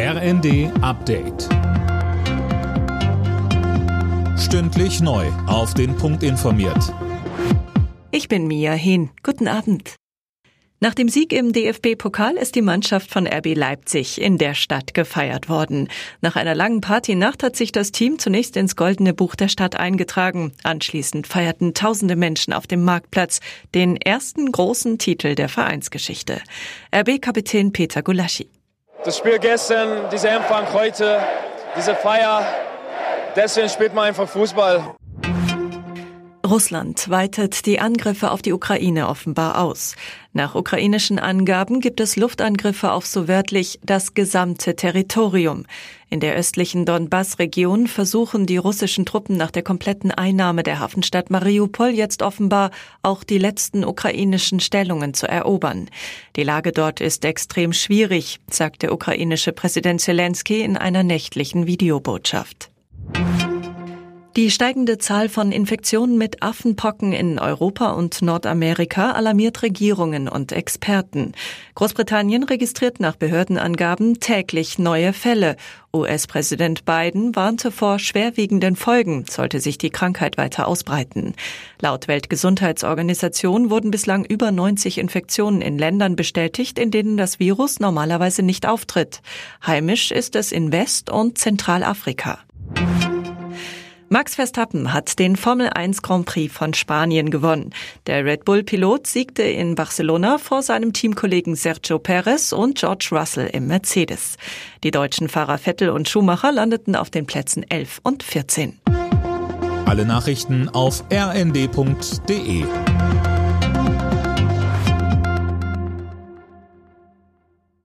RND Update. Stündlich neu. Auf den Punkt informiert. Ich bin Mia Hehn. Guten Abend. Nach dem Sieg im DFB-Pokal ist die Mannschaft von RB Leipzig in der Stadt gefeiert worden. Nach einer langen Partynacht hat sich das Team zunächst ins Goldene Buch der Stadt eingetragen. Anschließend feierten tausende Menschen auf dem Marktplatz den ersten großen Titel der Vereinsgeschichte. RB-Kapitän Peter Gulaschi. Das Spiel gestern, dieser Empfang heute, diese Feier, deswegen spielt man einfach Fußball. Russland weitet die Angriffe auf die Ukraine offenbar aus. Nach ukrainischen Angaben gibt es Luftangriffe auf so wörtlich das gesamte Territorium. In der östlichen Donbass-Region versuchen die russischen Truppen nach der kompletten Einnahme der Hafenstadt Mariupol jetzt offenbar auch die letzten ukrainischen Stellungen zu erobern. Die Lage dort ist extrem schwierig, sagt der ukrainische Präsident Zelensky in einer nächtlichen Videobotschaft. Die steigende Zahl von Infektionen mit Affenpocken in Europa und Nordamerika alarmiert Regierungen und Experten. Großbritannien registriert nach Behördenangaben täglich neue Fälle. US-Präsident Biden warnte vor schwerwiegenden Folgen, sollte sich die Krankheit weiter ausbreiten. Laut Weltgesundheitsorganisation wurden bislang über 90 Infektionen in Ländern bestätigt, in denen das Virus normalerweise nicht auftritt. Heimisch ist es in West- und Zentralafrika. Max Verstappen hat den Formel 1 Grand Prix von Spanien gewonnen. Der Red Bull-Pilot siegte in Barcelona vor seinem Teamkollegen Sergio Perez und George Russell im Mercedes. Die deutschen Fahrer Vettel und Schumacher landeten auf den Plätzen 11 und 14. Alle Nachrichten auf rnd.de